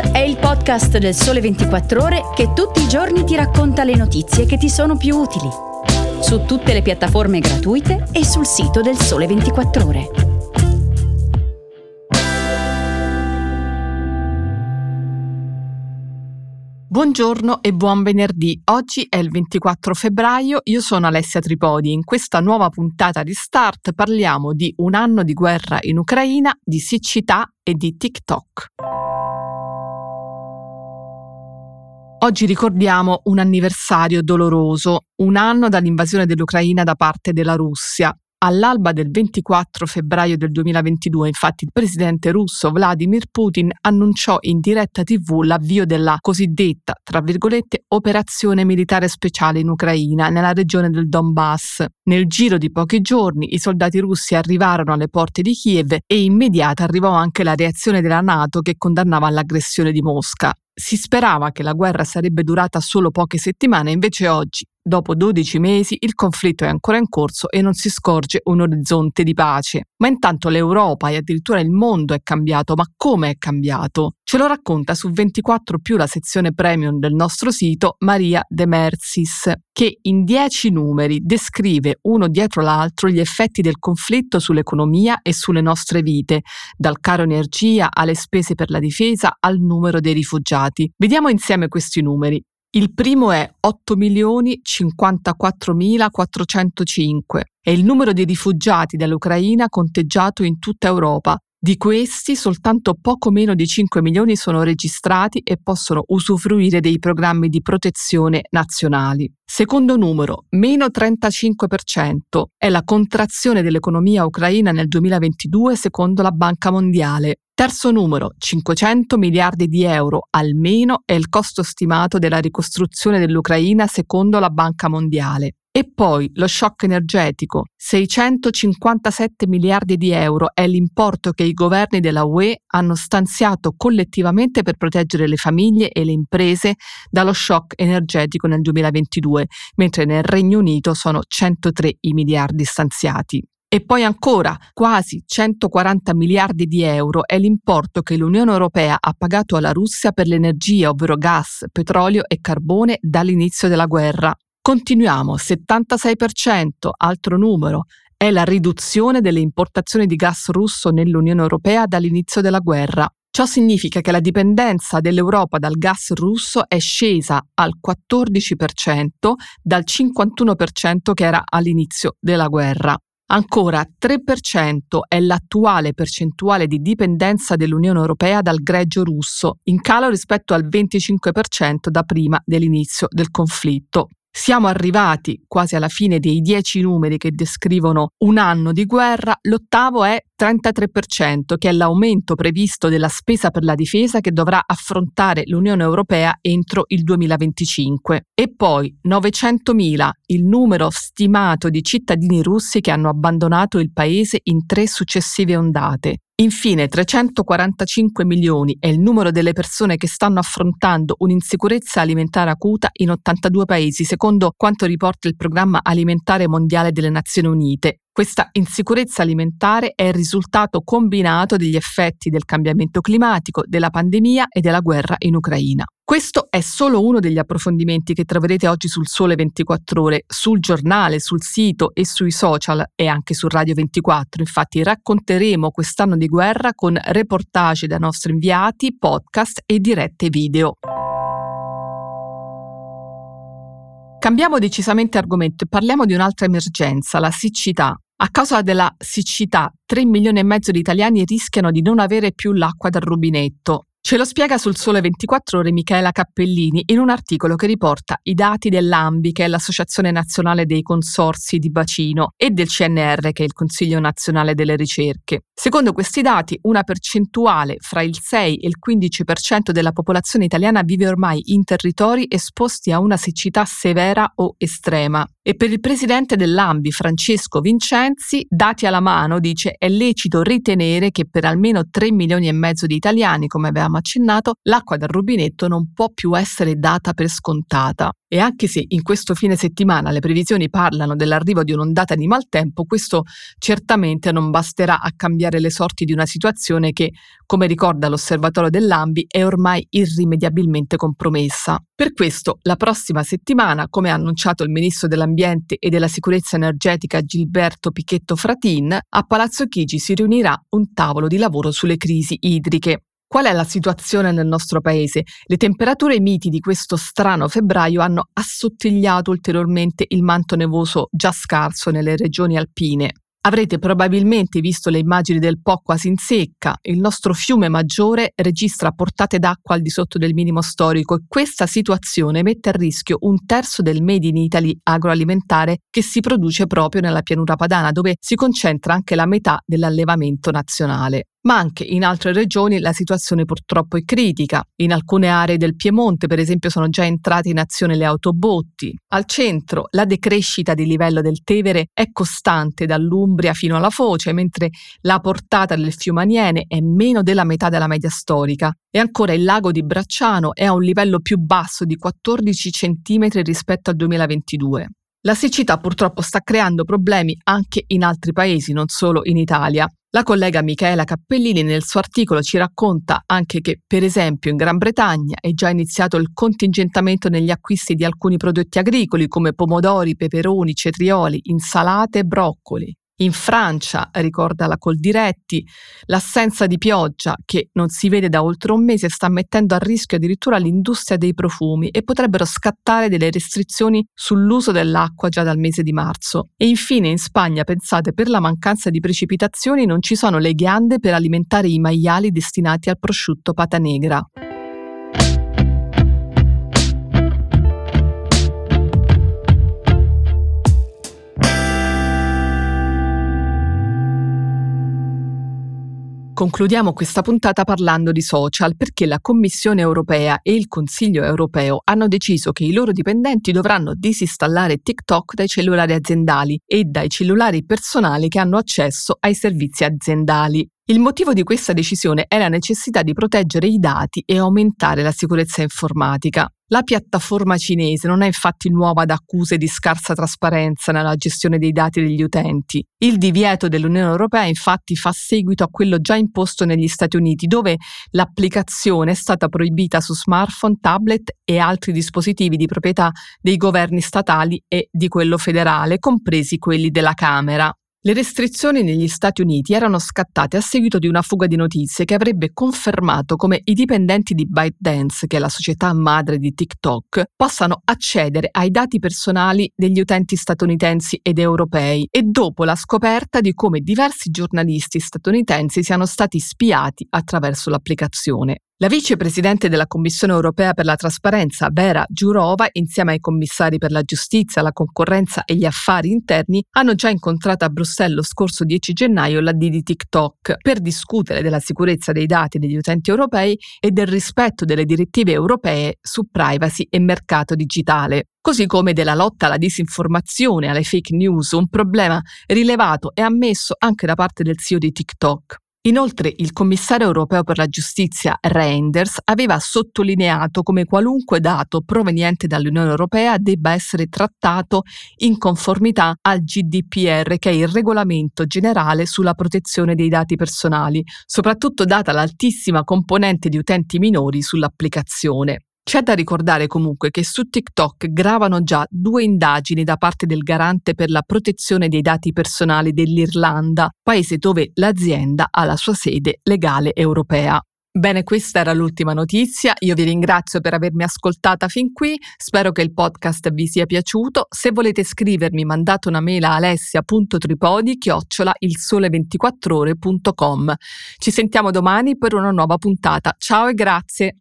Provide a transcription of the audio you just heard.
È il podcast del Sole 24 Ore che tutti i giorni ti racconta le notizie che ti sono più utili. Su tutte le piattaforme gratuite e sul sito del Sole 24 Ore. Buongiorno e buon venerdì. Oggi è il 24 febbraio, io sono Alessia Tripodi. In questa nuova puntata di Start parliamo di un anno di guerra in Ucraina, di siccità e di TikTok. Oggi ricordiamo un anniversario doloroso, un anno dall'invasione dell'Ucraina da parte della Russia. All'alba del 24 febbraio del 2022, infatti, il presidente russo Vladimir Putin annunciò in diretta TV l'avvio della cosiddetta, tra virgolette, operazione militare speciale in Ucraina, nella regione del Donbass. Nel giro di pochi giorni i soldati russi arrivarono alle porte di Kiev e immediata arrivò anche la reazione della NATO che condannava l'aggressione di Mosca. Si sperava che la guerra sarebbe durata solo poche settimane, invece oggi, Dopo 12 mesi il conflitto è ancora in corso e non si scorge un orizzonte di pace. Ma intanto l'Europa e addirittura il mondo è cambiato, ma come è cambiato? Ce lo racconta su 24 più la sezione premium del nostro sito Maria De Mersis, che in 10 numeri descrive uno dietro l'altro gli effetti del conflitto sull'economia e sulle nostre vite, dal caro energia alle spese per la difesa al numero dei rifugiati. Vediamo insieme questi numeri. Il primo è 8.054.405, è il numero di rifugiati dall'Ucraina conteggiato in tutta Europa. Di questi soltanto poco meno di 5 milioni sono registrati e possono usufruire dei programmi di protezione nazionali. Secondo numero, meno 35%, è la contrazione dell'economia ucraina nel 2022 secondo la Banca Mondiale. Terzo numero, 500 miliardi di euro almeno è il costo stimato della ricostruzione dell'Ucraina secondo la Banca Mondiale. E poi lo shock energetico, 657 miliardi di euro è l'importo che i governi della UE hanno stanziato collettivamente per proteggere le famiglie e le imprese dallo shock energetico nel 2022, mentre nel Regno Unito sono 103 i miliardi stanziati. E poi ancora quasi 140 miliardi di euro è l'importo che l'Unione Europea ha pagato alla Russia per l'energia, ovvero gas, petrolio e carbone dall'inizio della guerra. Continuiamo, 76%, altro numero, è la riduzione delle importazioni di gas russo nell'Unione Europea dall'inizio della guerra. Ciò significa che la dipendenza dell'Europa dal gas russo è scesa al 14% dal 51% che era all'inizio della guerra. Ancora 3% è l'attuale percentuale di dipendenza dell'Unione Europea dal greggio russo, in calo rispetto al 25% da prima dell'inizio del conflitto. Siamo arrivati quasi alla fine dei dieci numeri che descrivono un anno di guerra, l'ottavo è 33%, che è l'aumento previsto della spesa per la difesa che dovrà affrontare l'Unione Europea entro il 2025. E poi 900.000, il numero stimato di cittadini russi che hanno abbandonato il paese in tre successive ondate. Infine, 345 milioni è il numero delle persone che stanno affrontando un'insicurezza alimentare acuta in 82 paesi, secondo quanto riporta il Programma Alimentare Mondiale delle Nazioni Unite. Questa insicurezza alimentare è il risultato combinato degli effetti del cambiamento climatico, della pandemia e della guerra in Ucraina. Questo è solo uno degli approfondimenti che troverete oggi sul Sole 24 ore, sul giornale, sul sito e sui social e anche su Radio 24. Infatti racconteremo quest'anno di guerra con reportage dai nostri inviati, podcast e dirette video. Cambiamo decisamente argomento e parliamo di un'altra emergenza, la siccità. A causa della siccità, 3 milioni e mezzo di italiani rischiano di non avere più l'acqua dal rubinetto. Ce lo spiega sul Sole 24 Ore Michela Cappellini in un articolo che riporta i dati dell'AMBI, che è l'Associazione Nazionale dei Consorsi di Bacino, e del CNR, che è il Consiglio Nazionale delle Ricerche. Secondo questi dati, una percentuale fra il 6 e il 15% della popolazione italiana vive ormai in territori esposti a una siccità severa o estrema E per il presidente dell'AMBI, Francesco Vincenzi, dati alla mano, dice è lecito ritenere che per almeno 3 milioni e mezzo di italiani, come avevamo accennato, l'acqua dal rubinetto non può più essere data per scontata. E anche se in questo fine settimana le previsioni parlano dell'arrivo di un'ondata di maltempo, questo certamente non basterà a cambiare le sorti di una situazione che, come ricorda l'osservatorio dell'AMBI, è ormai irrimediabilmente compromessa. Per questo, la prossima settimana, come ha annunciato il ministro dell'Ambiente e della Sicurezza Energetica Gilberto Pichetto Fratin, a Palazzo Chigi si riunirà un tavolo di lavoro sulle crisi idriche. Qual è la situazione nel nostro paese? Le temperature miti di questo strano febbraio hanno assottigliato ulteriormente il manto nevoso già scarso nelle regioni alpine. Avrete probabilmente visto le immagini del Po quasi in secca. Il nostro fiume maggiore registra portate d'acqua al di sotto del minimo storico e questa situazione mette a rischio un terzo del Made in Italy agroalimentare che si produce proprio nella pianura padana, dove si concentra anche la metà dell'allevamento nazionale ma anche in altre regioni la situazione purtroppo è critica. In alcune aree del Piemonte, per esempio, sono già entrate in azione le autobotti. Al centro la decrescita di livello del Tevere è costante dall'Umbria fino alla Foce, mentre la portata del fiume Aniene è meno della metà della media storica. E ancora il lago di Bracciano è a un livello più basso di 14 cm rispetto al 2022. La siccità purtroppo sta creando problemi anche in altri paesi, non solo in Italia. La collega Michaela Cappellini nel suo articolo ci racconta anche che, per esempio, in Gran Bretagna è già iniziato il contingentamento negli acquisti di alcuni prodotti agricoli come pomodori, peperoni, cetrioli, insalate e broccoli. In Francia, ricorda la Coldiretti, l'assenza di pioggia che non si vede da oltre un mese sta mettendo a rischio addirittura l'industria dei profumi e potrebbero scattare delle restrizioni sull'uso dell'acqua già dal mese di marzo. E infine in Spagna, pensate, per la mancanza di precipitazioni non ci sono le ghiande per alimentare i maiali destinati al prosciutto pata negra. Concludiamo questa puntata parlando di social perché la Commissione europea e il Consiglio europeo hanno deciso che i loro dipendenti dovranno disinstallare TikTok dai cellulari aziendali e dai cellulari personali che hanno accesso ai servizi aziendali. Il motivo di questa decisione è la necessità di proteggere i dati e aumentare la sicurezza informatica. La piattaforma cinese non è infatti nuova ad accuse di scarsa trasparenza nella gestione dei dati degli utenti. Il divieto dell'Unione Europea infatti fa seguito a quello già imposto negli Stati Uniti, dove l'applicazione è stata proibita su smartphone, tablet e altri dispositivi di proprietà dei governi statali e di quello federale, compresi quelli della Camera. Le restrizioni negli Stati Uniti erano scattate a seguito di una fuga di notizie che avrebbe confermato come i dipendenti di ByteDance, che è la società madre di TikTok, possano accedere ai dati personali degli utenti statunitensi ed europei e dopo la scoperta di come diversi giornalisti statunitensi siano stati spiati attraverso l'applicazione. La vicepresidente della Commissione europea per la trasparenza, Vera Giurova, insieme ai commissari per la giustizia, la concorrenza e gli affari interni, hanno già incontrato a Bruxelles lo scorso 10 gennaio la di TikTok per discutere della sicurezza dei dati degli utenti europei e del rispetto delle direttive europee su privacy e mercato digitale così come della lotta alla disinformazione, alle fake news, un problema rilevato e ammesso anche da parte del CEO di TikTok. Inoltre il commissario europeo per la giustizia Reinders aveva sottolineato come qualunque dato proveniente dall'Unione Europea debba essere trattato in conformità al GDPR, che è il regolamento generale sulla protezione dei dati personali, soprattutto data l'altissima componente di utenti minori sull'applicazione. C'è da ricordare comunque che su TikTok gravano già due indagini da parte del garante per la protezione dei dati personali dell'Irlanda, paese dove l'azienda ha la sua sede legale europea. Bene, questa era l'ultima notizia. Io vi ringrazio per avermi ascoltata fin qui. Spero che il podcast vi sia piaciuto. Se volete scrivermi, mandate una mail a alessia.tripodi chiocciola ilsole24ore.com. Ci sentiamo domani per una nuova puntata. Ciao e grazie.